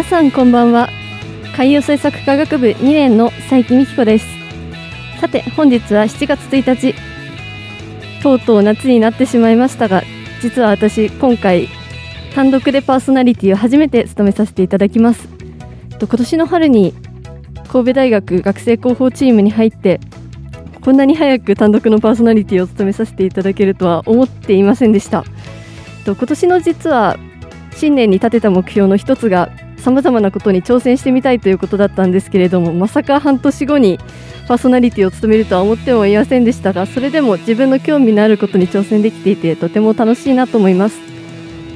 皆さんこんばんは。海洋政策科学部2年の佐伯美希子です。さて本日は7月1日。とうとう夏になってしまいましたが実は私今回単独でパーソナリティを初めて務めさせていただきます。今年の春に神戸大学学生広報チームに入ってこんなに早く単独のパーソナリティを務めさせていただけるとは思っていませんでした。今年の実は新年に立てた目標の一つがさまざまなことに挑戦してみたいということだったんですけれどもまさか半年後にパーソナリティを務めるとは思ってもいませんでしたがそれでも自分の興味のあることに挑戦できていてとても楽しいなと思います。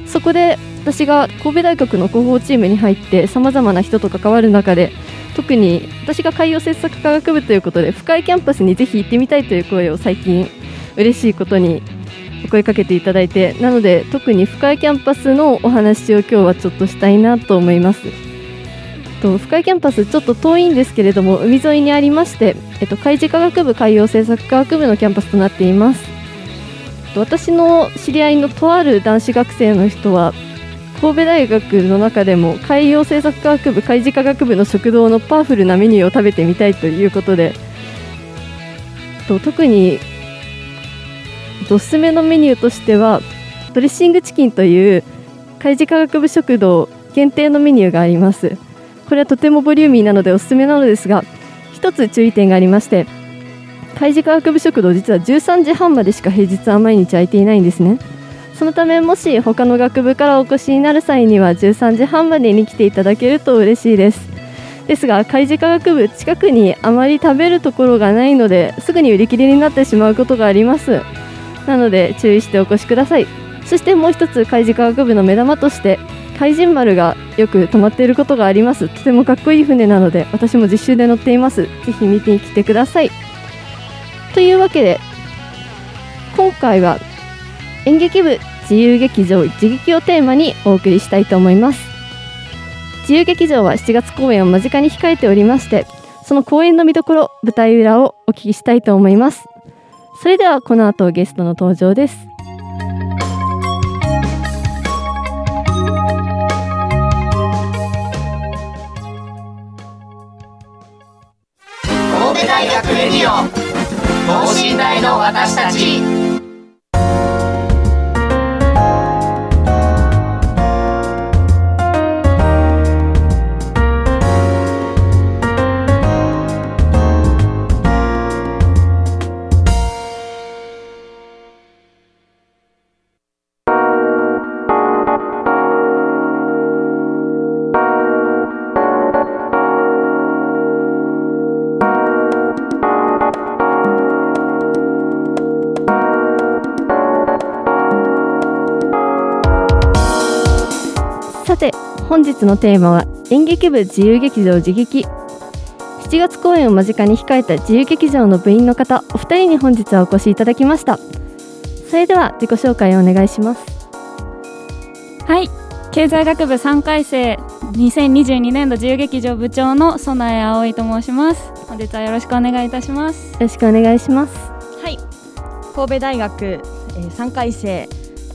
そこで私が神戸大学の広報チームに入ってさまざまな人と関わる中で特に私が海洋政策科学部ということで深いキャンパスにぜひ行ってみたいという声を最近嬉しいことにお声かけていただいてなので特に深江キャンパスのお話を今日はちょっとしたいなと思います。と深江キャンパスちょっと遠いんですけれども海沿いにありまして、えっと、海事科学部海洋政策科学部のキャンパスとなっています。私の知り合いのとある男子学生の人は神戸大学の中でも海洋政策科学部海事科学部の食堂のパワフルなメニューを食べてみたいということでと特におすすめのメニューとしてはドレッシングチキンという海事科学部食堂限定のメニューがあります。これはとてもボリューミーなのでおすすめなのですが一つ注意点がありまして海事科学部食堂実は13時半までしか平日は毎日空いていないんですね。そのためもし他の学部からお越しになる際には13時半までに来ていただけると嬉しいです。ですが海事科学部近くにあまり食べるところがないのですぐに売り切れになってしまうことがあります。なので注意してお越しください。そしてもう一つ海事科学部の目玉として海神丸がよく止まっていることがあります。とてもかっこいい船なので私も実習で乗っています。ぜひ見てに来てください。というわけで今回は演劇部自由劇場一撃をテーマにお送りしたいと思います。自由劇場は7月公演を間近に控えておりましてその公演の見どころ舞台裏をお聞きしたいと思います。それではこの後ゲストの登場です。神戸大学レディオ等身大の私たち。日のテーマは演劇部自由劇場自劇7月公演を間近に控えた自由劇場の部員の方お二人に本日はお越しいただきました。それでは自己紹介をお願いします。はい。経済学部3回生2022年度自由劇場部長の園江葵と申します。本日はよろしくお願いいたします。よろしくお願いします。はい。神戸大学、えー、3回生、え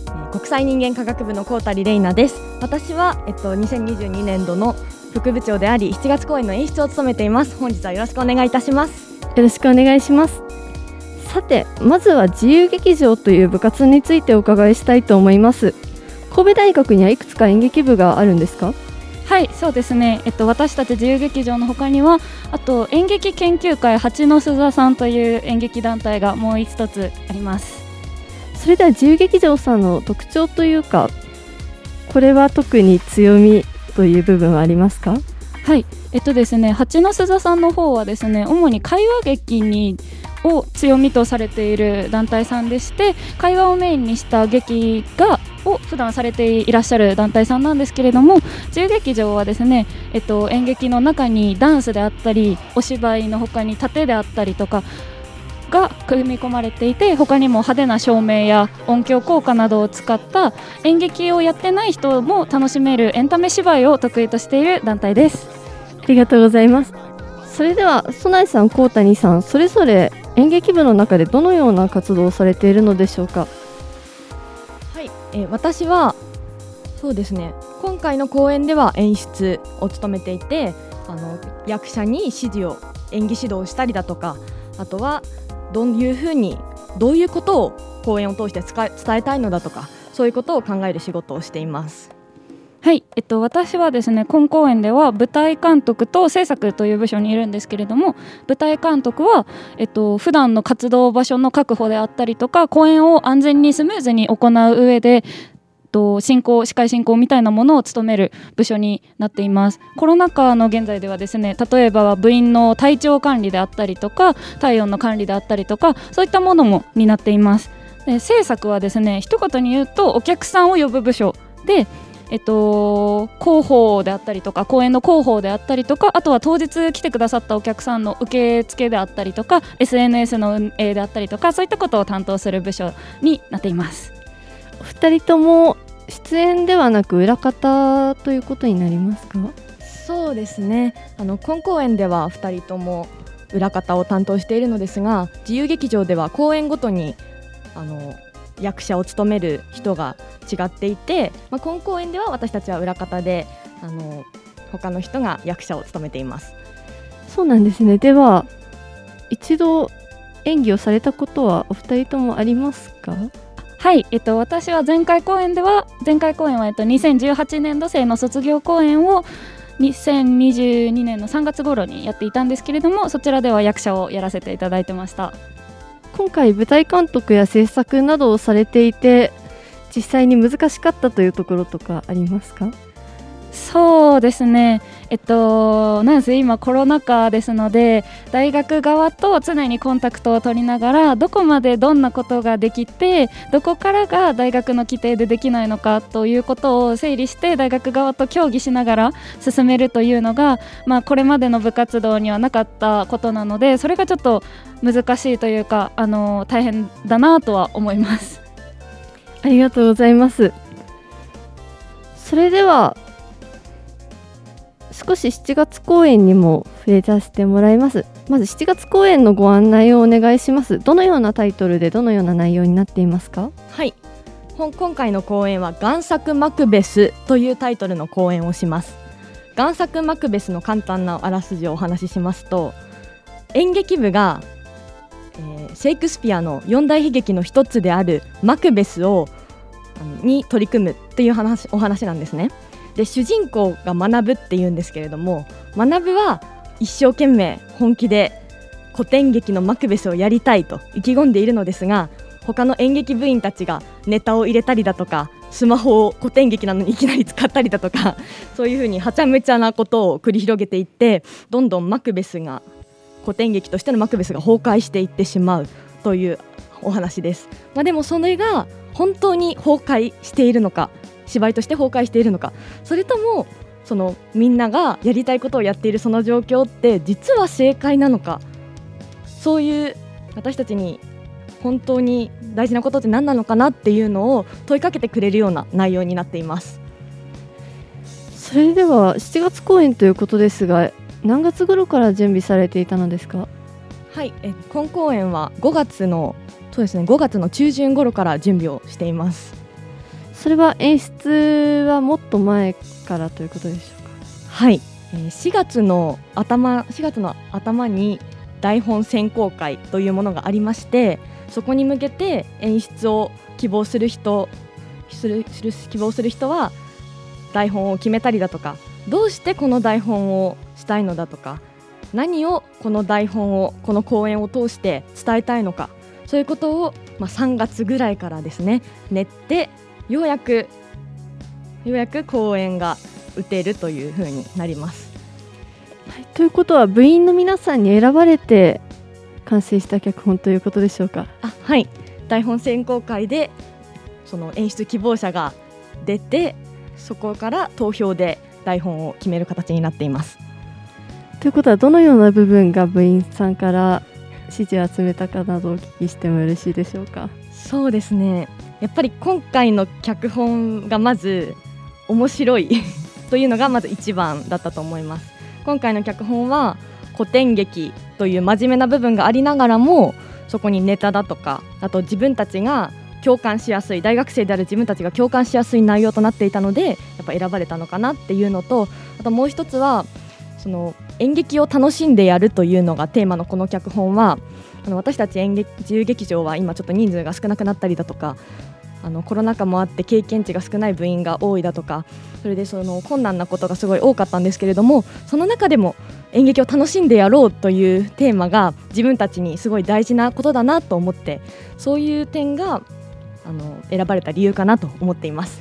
ー、国際人間科学部の高谷玲奈です私は、えっと、2022年度の副部長であり7月公演の演出を務めています。本日はよろしくお願いいたします。よろしくお願いします。さてまずは自由劇場という部活についてお伺いしたいと思います。神戸大学にはいくつか演劇部があるんですか？はいそうですね、えっと、私たち自由劇場の他にはあと演劇研究会八の須座さんという演劇団体がもう一つあります。それでは自由劇場さんの特徴というかこれは特に強みという部分はありますか？はい。えっとですね蜂の巣座さんの方はですね主に会話劇にを強みとされている団体さんでして会話をメインにした劇がを普段されていらっしゃる団体さんなんですけれども自由劇場はですね、えっと、演劇の中にダンスであったりお芝居の他に盾であったりとかが組み込まれていて他にも派手な照明や音響効果などを使った演劇をやってない人も楽しめるエンタメ芝居を得意としている団体です。ありがとうございます。それでは曽内さん高谷さんそれぞれ演劇部の中でどのような活動をされているのでしょうか？はい、えー私はそうですね。今回の公演では演出を務めていてあの役者に指示を演技指導をしたりだとかあとはどういうふうにどういうことを講演を通して伝えたいのだとかそういうことを考える仕事をしています。はい、えっと、私はですね今公演では舞台監督と制作という部署にいるんですけれども舞台監督は、えっと普段の活動場所の確保であったりとか公演を安全にスムーズに行う上でと進行司会進行みたいなものを務める部署になっています。コロナ禍の現在ではですね例えば部員の体調管理であったりとか体温の管理であったりとかそういったものも担っています。で制作はですね一言に言うとお客さんを呼ぶ部署。でえっと、広報であったりとか公演の広報であったりとかあとは当日来てくださったお客さんの受付であったりとか SNS の運営であったりとかそういったことを担当する部署になっています。お二人とも出演ではなく裏方ということになりますか？そうですね。あの今公演では2人とも裏方を担当しているのですが自由劇場では公演ごとにあの役者を務める人が違っていて、まあ、今公演では私たちは裏方であの他の人が役者を務めています。そうなんですね。では一度演技をされたことはお二人ともありますか？はい、えっと、私は前回公演では前回公演は、えっと、2018年度生の卒業公演を2022年の3月頃にやっていたんですけれどもそちらでは役者をやらせていただいてました。今回舞台監督や制作などをされていて実際に難しかったというところとかありますか？そうですね、えっと、なんせ今、コロナ禍ですので、大学側と常にコンタクトを取りながら、どこまでどんなことができて、どこからが大学の規定でできないのかということを整理して、大学側と協議しながら進めるというのが、まあ、これまでの部活動にはなかったことなので、それがちょっと難しいというか、あの大変だなとは思います。ありがとうございますそれでは少し7月公演にも触れさせてもらいます。まず7月公演のご案内をお願いします。どのようなタイトルでどのような内容になっていますか？はい。今回の公演は「贋作マクベス」というタイトルの公演をします。贋作マクベスの簡単なあらすじをお話ししますと演劇部が、えーシェイクスピアの四大悲劇の一つであるマクベスをに取り組むっていう話お話なんですね。で主人公が学ぶっていうんですけれども学ぶは一生懸命本気で古典劇のマクベスをやりたいと意気込んでいるのですが他の演劇部員たちがネタを入れたりだとかスマホを古典劇なのにいきなり使ったりだとか そういうふうにはちゃめちゃなことを繰り広げていってどんどんマクベスが古典劇としてのマクベスが崩壊していってしまうというお話です。まあ、でもそれが本当に崩壊しているのか芝居として崩壊しているのかそれともそのみんながやりたいことをやっているその状況って実は正解なのかそういう私たちに本当に大事なことって何なのかなっていうのを問いかけてくれるような内容になっています。それでは7月公演ということですが何月頃から準備されていたのですか？はい、え今公演は5月のそうですね5月の中旬頃から準備をしています。それは演出はもっと前からということでしょうか？はい、えー4月の頭4月の頭に台本選考会というものがありましてそこに向けて演出を希望する人する希望する人は台本を決めたりだとかどうしてこの台本をしたいのだとか何をこの台本をこの公演を通して伝えたいのかそういうことを、まあ、3月ぐらいからですね練ってようやくようやく公演が打てるというふうになります。はい、ということは部員の皆さんに選ばれて完成した脚本ということでしょうか？あはい台本選考会でその演出希望者が出てそこから投票で台本を決める形になっています。ということはどのような部分が部員さんから支持を集めたかなどお聞きしてもよろしいでしょうか？そうですねやっぱり今回の脚本がまず面白い。というのがまず一番だったと思います。今回の脚本は古典劇という真面目な部分がありながらもそこにネタだとかあと自分たちが共感しやすい大学生である自分たちが共感しやすい内容となっていたのでやっぱ選ばれたのかなっていうのとあともう一つはその演劇を楽しんでやるというのがテーマのこの脚本はあの私たち演劇自由劇場は今ちょっと人数が少なくなったりだとかあのコロナ禍もあって経験値が少ない部員が多いだとかそれでその困難なことがすごい多かったんですけれどもその中でも演劇を楽しんでやろうというテーマが自分たちにすごい大事なことだなと思ってそういう点があの選ばれた理由かなと思っています。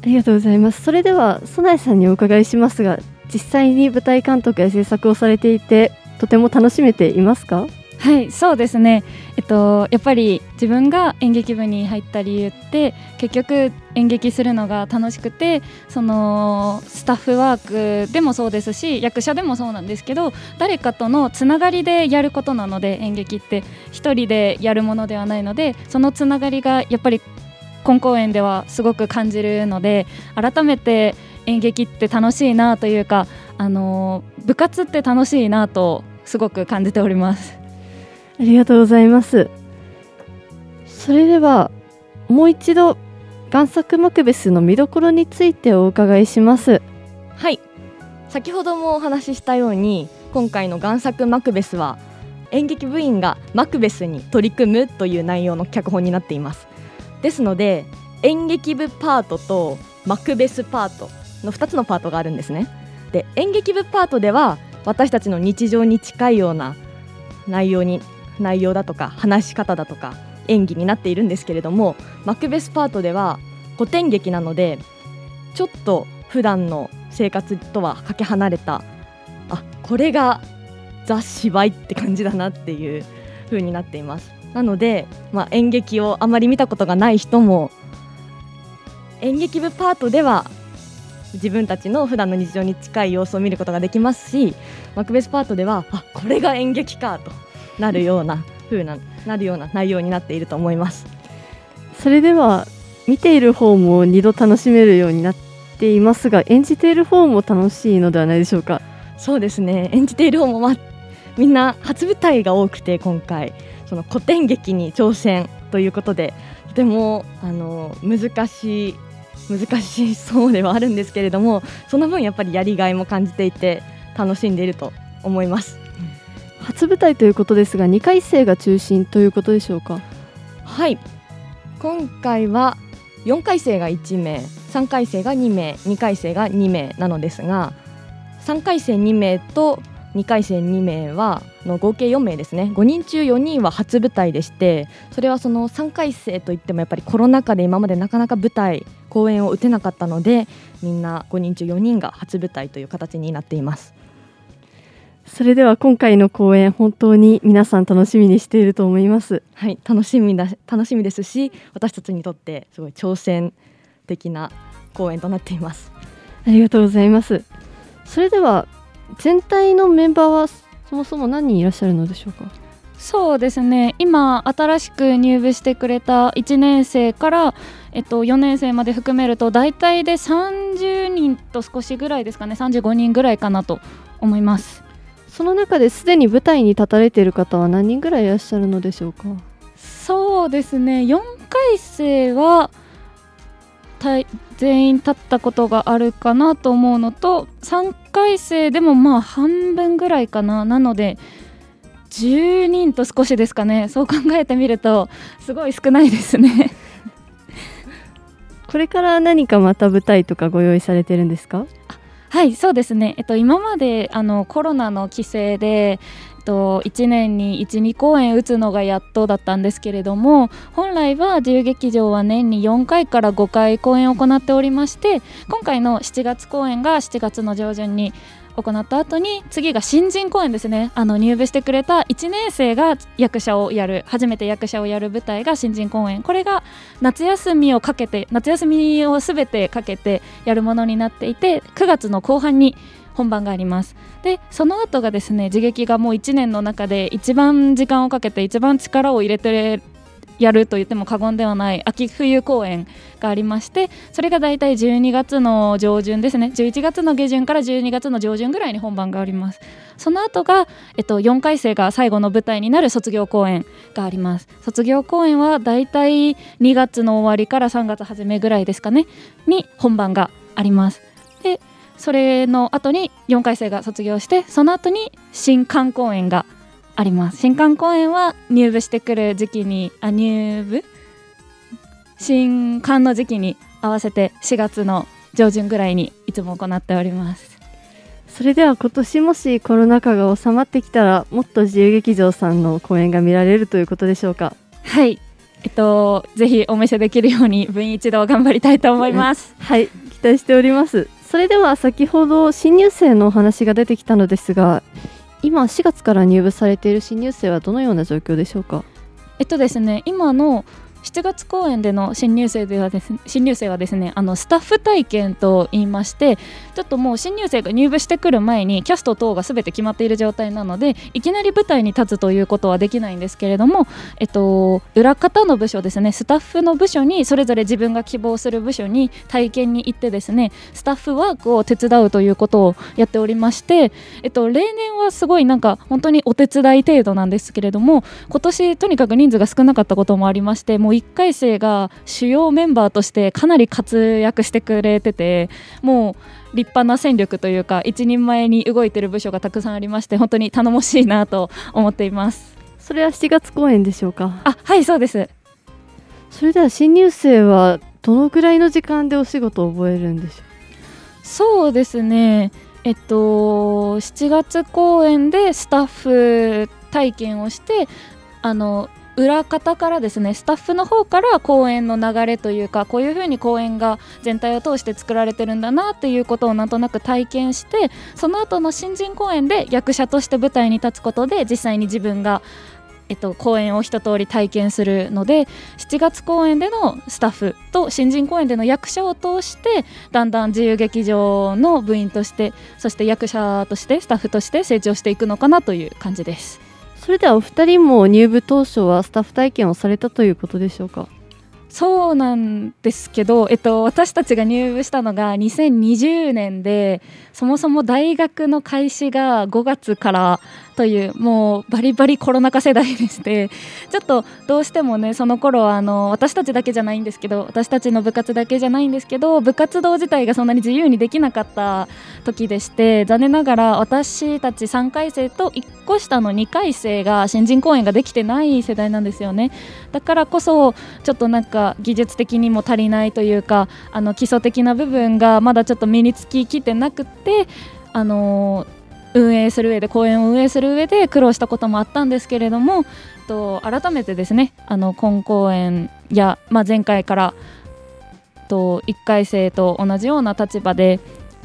ありがとうございますそれでは曽内さんにお伺いしますが実際に舞台監督や制作をされていてとても楽しめていますか？はいそうですねえっとやっぱり自分が演劇部に入った理由って結局演劇するのが楽しくてそのスタッフワークでもそうですし役者でもそうなんですけど誰かとのつながりでやることなので演劇って一人でやるものではないのでそのつながりがやっぱり本公演ではすごく感じるので改めて演劇って楽しいなというかあの部活って楽しいなとすごく感じております。ありがとうございます。それではもう一度贋作マクベスの見どころについてお伺いします。はい。先ほどもお話ししたように今回の贋作マクベスは演劇部員がマクベスに取り組むという内容の脚本になっています。ですので演劇部パートとマクベスパートの2つのパートがあるんですね。で演劇部パートでは私たちの日常に近いような内容に内容だとか話し方だとか演技になっているんですけれどもマクベスパートでは古典劇なのでちょっと普段の生活とはかけ離れたあこれがザ・芝居って感じだなっていう風になっています。なので、まあ、演劇をあまり見たことがない人も演劇部パートでは自分たちの普段の日常に近い様子を見ることができますしマクベスパートではあこれが演劇かと。なるような風ななるような内容になっていると思います。それでは見ている方も2度楽しめるようになっていますが演じている方も楽しいのではないでしょうか？そうですね。演じている方も、まあ、みんな初舞台が多くて今回その古典劇に挑戦ということでとてもあの難しい難しそうではあるんですけれどもその分やっぱりやりがいも感じていて楽しんでいると思います初舞台ということですが2回生が中心ということでしょうか？はい。今回は4回生が1名3回生が2名2回生が2名なのですが3回生2名と2回生2名はの合計4名ですね。5人中4人は初舞台でしてそれはその3回生といってもやっぱりコロナ禍で今までなかなか舞台公演を打てなかったのでみんな5人中4人が初舞台という形になっています。それでは今回の公演本当に皆さん楽しみにしていると思います。はい楽しみだ楽しみですし私たちにとってすごい挑戦的な公演となっています。ありがとうございます。それでは全体のメンバーはそもそも何人いらっしゃるのでしょうか？そうですね。今新しく入部してくれた1年生から、えっと、4年生まで含めると大体で30人と少しぐらいですかね。35人ぐらいかなと思いますその中ですでに舞台に立たれている方は何人ぐらいいらっしゃるのでしょうか？そうですね。4回生は全員立ったことがあるかなと思うのと3回生でもまあ半分ぐらいかな。なので10人と少しですかね。そう考えてみるとすごい少ないですね。これから何かまた舞台とかご用意されてるんですか？はいそうですね、えっと、今まであのコロナの規制で、えっと、1年に12公演打つのがやっとだったんですけれども本来は自由劇場は年に4回から5回公演を行っておりまして今回の7月公演が7月の上旬に行った後に次が新人公演ですね。あの入部してくれた1年生が役者をやる初めて役者をやる舞台が新人公演。これが夏休みをかけて夏休みをすべてかけてやるものになっていて9月の後半に本番があります。でその後がですね自劇がもう1年の中で一番時間をかけて一番力を入れてやると言っても過言ではない秋冬公演がありましてそれが大体12月の上旬ですね。11月の下旬から12月の上旬ぐらいに本番があります。その後が、えっと、4回生が最後の舞台になる卒業公演があります。卒業公演は大体2月の終わりから3月初めぐらいですかねに本番があります。でそれの後に4回生が卒業してその後に新刊公演があります。新刊公演は入部してくる時期にあ入部？新刊の時期に合わせて4月の上旬ぐらいにいつも行っております。それでは今年もしコロナ禍が収まってきたらもっと自由劇場さんの公演が見られるということでしょうか？はい。えっとぜひお見せできるように分一度頑張りたいと思います。はい。期待しております。それでは先ほど新入生のお話が出てきたのですが今4月から入部されている新入生はどのような状況でしょうか？えっとですね今の7月公演での新入生ではです、ね、新入生はですねあのスタッフ体験と言いましてちょっともう新入生が入部してくる前にキャスト等がすべて決まっている状態なのでいきなり舞台に立つということはできないんですけれども、えっと、裏方の部署ですねスタッフの部署にそれぞれ自分が希望する部署に体験に行ってですねスタッフワークを手伝うということをやっておりまして、えっと、例年はすごいなんか本当にお手伝い程度なんですけれども今年とにかく人数が少なかったこともありましてもう1回生が主要メンバーとしてかなり活躍してくれててもう立派な戦力というか一人前に動いてる部署がたくさんありまして本当に頼もしいなと思っています。それは7月公演でしょうか？あはいそうです。それでは新入生はどのくらいの時間でお仕事を覚えるんでしょう？そうですね。えっと7月公演でスタッフ体験をしてあの裏方からですねスタッフの方から公演の流れというかこういう風に公演が全体を通して作られてるんだなっていうことをなんとなく体験してその後の新人公演で役者として舞台に立つことで実際に自分がえっと、公演を一通り体験するので7月公演でのスタッフと新人公演での役者を通してだんだん自由劇場の部員としてそして役者としてスタッフとして成長していくのかなという感じです。それではお二人も入部当初はスタッフ体験をされたということでしょうか？そうなんですけど、えっと、私たちが入部したのが2020年でそもそも大学の開始が5月からというもうバリバリコロナ禍世代でして ちょっとどうしてもねその頃はあの私たちだけじゃないんですけど私たちの部活だけじゃないんですけど部活動自体がそんなに自由にできなかった時でして残念ながら私たち3回生と1個下の2回生が新人公演ができてない世代なんですよね。だからこそちょっとなんか技術的にも足りないというかあの基礎的な部分がまだちょっと身につききってなくてあの運営する上で公演を運営する上で苦労したこともあったんですけれどもと改めてですねあの今公演や、まあ、前回からと1回生と同じような立場で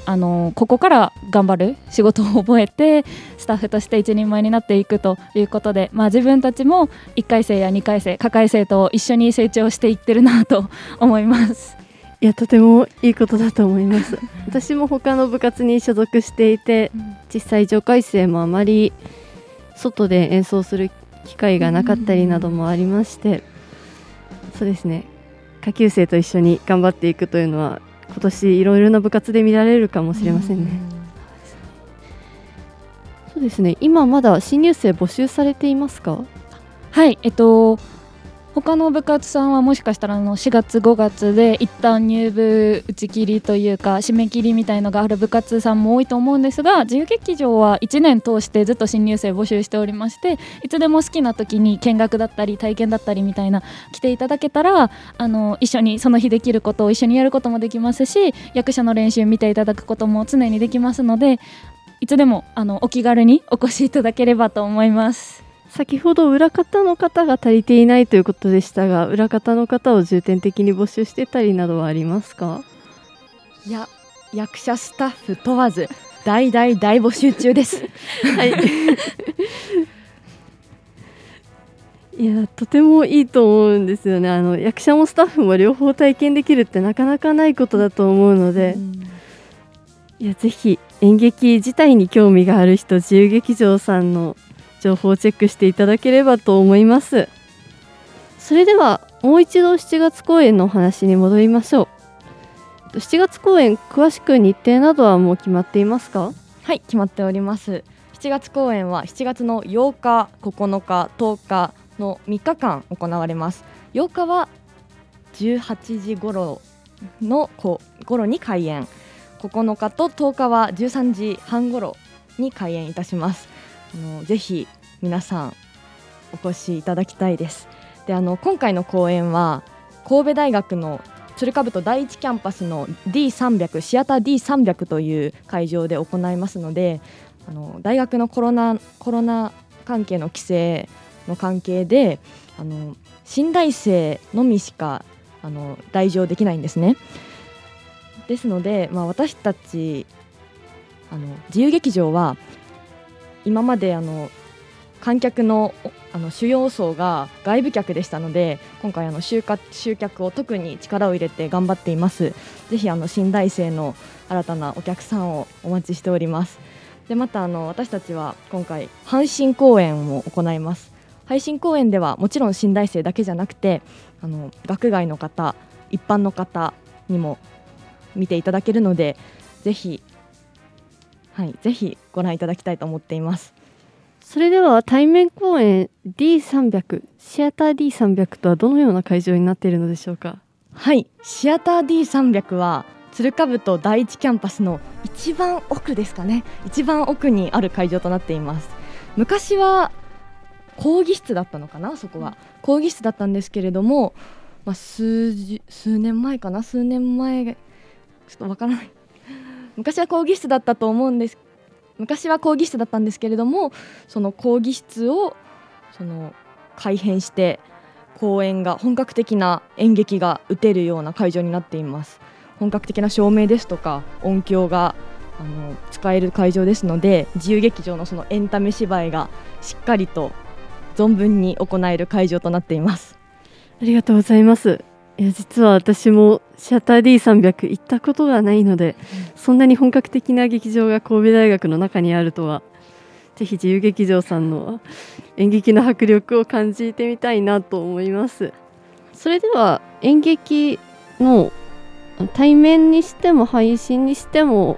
あのここから頑張る仕事を覚えてスタッフとして一人前になっていくということで、まあ、自分たちも1回生や2回生下回生と一緒に成長していってるなと思います。いやとてもいいことだと思います。私も他の部活に所属していて、実際上階生もあまり外で演奏する機会がなかったりなどもありまして、そうですね。下級生と一緒に頑張っていくというのは今年いろいろな部活で見られるかもしれませんね、そうですね今まだ新入生募集されていますかはいえっと他の部活さんはもしかしたらあの4月5月で一旦入部打ち切りというか締め切りみたいのがある部活さんも多いと思うんですが自由劇場は1年通してずっと新入生募集しておりましていつでも好きな時に見学だったり体験だったりみたいな来ていただけたらあの一緒にその日できることを一緒にやることもできますし役者の練習見ていただくことも常にできますのでいつでもあのお気軽にお越しいただければと思います。先ほど裏方の方が足りていないということでしたが裏方の方を重点的に募集してたりなどはありますか？いや役者スタッフ問わず大大大募集中です。はい。いやとてもいいと思うんですよね。あの役者もスタッフも両方体験できるってなかなかないことだと思うので、いやぜひ演劇自体に興味がある人自由劇場さんの情報をチェックしていただければと思います。それではもう一度7月公演のお話に戻りましょう。7月公演詳しく日程などはもう決まっていますか？はい決まっております。7月公演は7月の8日9日10日の3日間行われます。8日は18時頃のこ頃に開演。9日と10日は13時半頃に開演いたします。あのぜひ皆さんお越しいただきたいですであの今回の公演は神戸大学の鶴かぶと第一キャンパスの D300 シアター D300 という会場で行いますのであの大学のコロナコロナ関係の規制の関係であの新大生のみしかあの来場できないんですね。ですので、まあ、私たちあの自由劇場は今まであの観客のあの主要層が外部客でしたので今回あの集客集客を特に力を入れて頑張っています。ぜひあの新大生の新たなお客さんをお待ちしております。でまたあの私たちは今回阪神公演を行います。配信公演ではもちろん新大生だけじゃなくてあの学外の方一般の方にも見ていただけるのでぜひはいぜひご覧いただきたいと思っています。それでは対面公演 D300 シアター D300 とはどのような会場になっているのでしょうか？はいシアター D300 は鶴かぶと第一キャンパスの一番奥ですかね。一番奥にある会場となっています。昔は講義室だったのかなそこは。講義室だったんですけれども、まあ、数数年前かな？数年前ちょっとわからない昔は講義室だったと思うんです昔は講義室だったんですけれどもその講義室をその改編して公演が本格的な演劇が打てるような会場になっています。本格的な照明ですとか音響があの使える会場ですので自由劇場のそのエンタメ芝居がしっかりと存分に行える会場となっています。ありがとうございます。いや実は私もシアター D300 行ったことがないので、うん、そんなに本格的な劇場が神戸大学の中にあるとはぜひ自由劇場さんの演劇の迫力を感じてみたいなと思います。それでは演劇の対面にしても配信にしても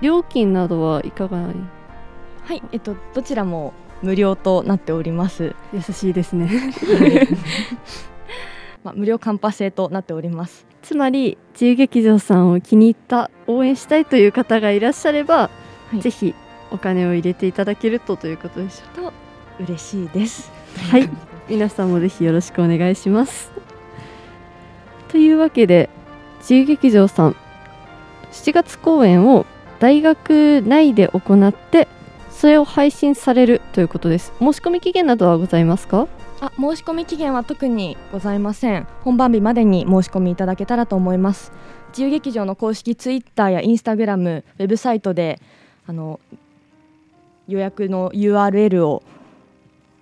料金などはいかがはいえっとどちらも無料となっております。優しいですねまあ、無料カンパ制となっております。つまり自由劇場さんを気に入った応援したいという方がいらっしゃれば、はい、ぜひお金を入れていただけるとということでしょうと。嬉しいです。はい。皆さんもぜひよろしくお願いします。というわけで自由劇場さん7月公演を大学内で行ってそれを配信されるということです。申し込み期限などはございますか？あ申し込み期限は特にございません。本番日までに申し込みいただけたらと思います。自由劇場の公式ツイッターやインスタグラムウェブサイトであの予約の URL を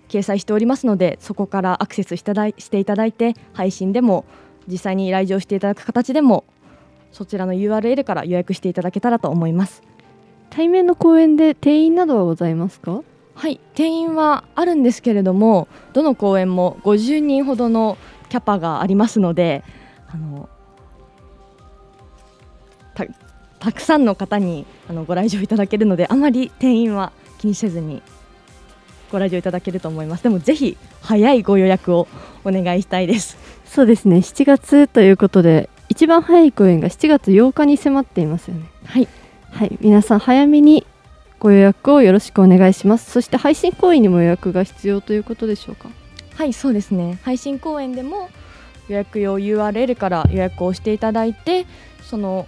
掲載しておりますのでそこからアクセスしていただいて配信でも実際に来場していただく形でもそちらの URL から予約していただけたらと思います。対面の公演で定員などはございますか？はい定員はあるんですけれどもどの公演も50人ほどのキャパがありますのであのたくさんの方にあのご来場いただけるのであまり定員は気にせずにご来場いただけると思います。でもぜひ早いご予約をお願いしたいです。そうですね。7月ということで一番早い公演が7月8日に迫っていますよね。はい、はい、皆さん早めにご予約をよろしくお願いします。そして配信公演にも予約が必要ということでしょうか？はいそうですね。配信公演でも予約用 URL から予約をしていただいてその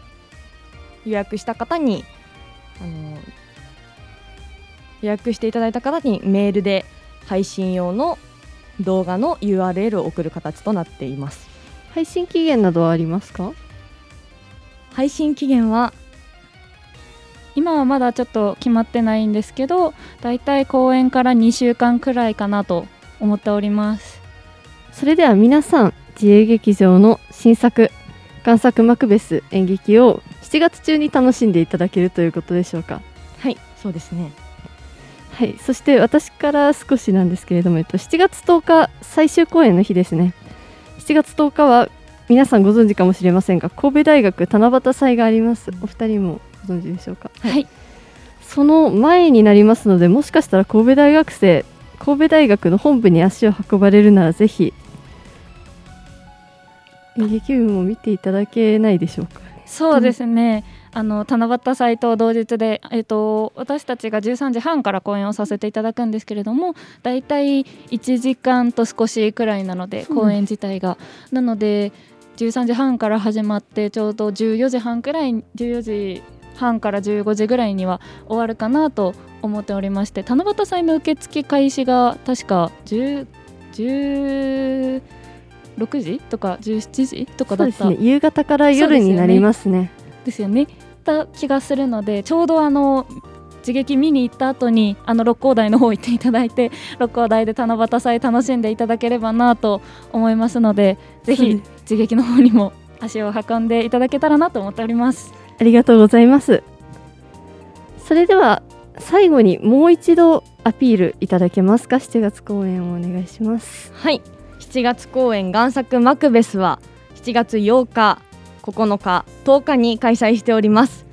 予約した方にあの予約していただいた方にメールで配信用の動画の URL を送る形となっています。配信期限などはありますか？配信期限は今はまだちょっと決まってないんですけどだいたい公演から2週間くらいかなと思っております。それでは皆さん自由劇場の新作贋作マクベス演劇を7月中に楽しんでいただけるということでしょうか。はいそうですね。はいそして私から少しなんですけれども、えっと、7月10日最終公演の日ですね。7月10日は皆さんご存知かもしれませんが神戸大学七夕祭があります。お二人もご存知でしょうか？はい。その前になりますのでもしかしたら神戸大学生神戸大学の本部に足を運ばれるならぜひ演劇部も見ていただけないでしょうか？そうですね、あの七夕祭と同日で、えっと私たちが13時半から公演をさせていただくんですけれどもだいたい1時間と少しくらいなので公演自体が。なので13時半から始まってちょうど14時半くらい14時半から15時ぐらいには終わるかなと思っておりまして七夕祭の受付開始が確か10 16時とか17時とかだった。そうですね。夕方から夜になりますね。ですよね。た気がするのでちょうどあの自劇見に行った後にあの六甲台の方行っていただいて 六甲台で七夕祭楽しんでいただければなと思いますのでぜひ自劇の方にも足を運んでいただけたらなと思っております。ありがとうございます。それでは最後にもう一度アピールいただけますか？7月公演をお願いします。はい。7月公演贋作マクベスは7月8日9日10日に開催しております。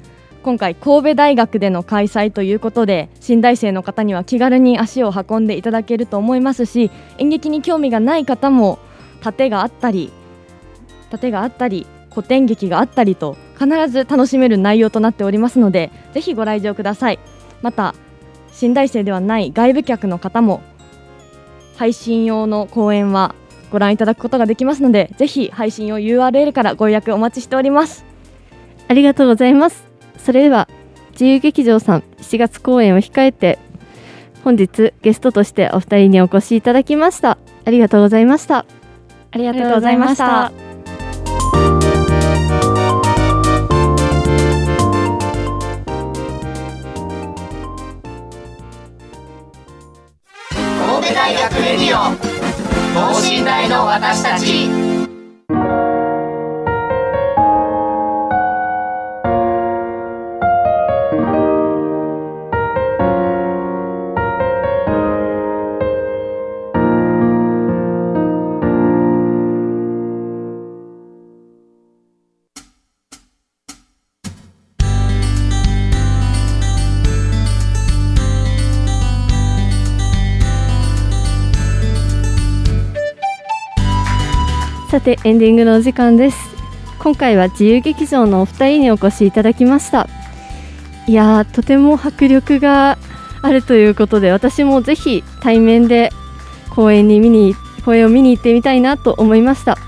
今回神戸大学での開催ということで新大生の方には気軽に足を運んでいただけると思いますし演劇に興味がない方も盾があったり盾があったり古典劇があったりと必ず楽しめる内容となっておりますのでぜひご来場ください。また新大生ではない外部客の方も配信用の公演はご覧いただくことができますのでぜひ配信用 URL からご予約お待ちしております。ありがとうございます。それでは自由劇場さん7月公演を控えて本日ゲストとしてお二人にお越しいただきました。ありがとうございました。ありがとうございました。大学レディオ等身大の私たち。さてエンディングのお時間です。今回は自由劇場のお二人にお越しいただきました。いやとても迫力があるということで私もぜひ対面で公演に見に公演を見に行ってみたいなと思いました。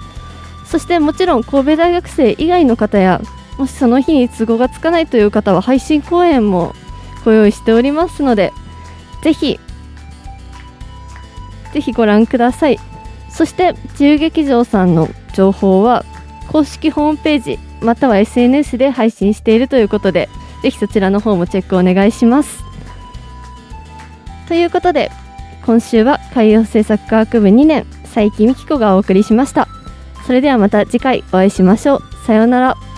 そしてもちろん神戸大学生以外の方やもしその日に都合がつかないという方は配信公演もご用意しておりますのでぜひぜひご覧ください。そして自由劇場さんの情報は公式ホームページまたは SNS で配信しているということでぜひそちらの方もチェックお願いします。ということで今週は海洋政策科学部2年佐伯美希子がお送りしました。それではまた次回お会いしましょう。さようなら。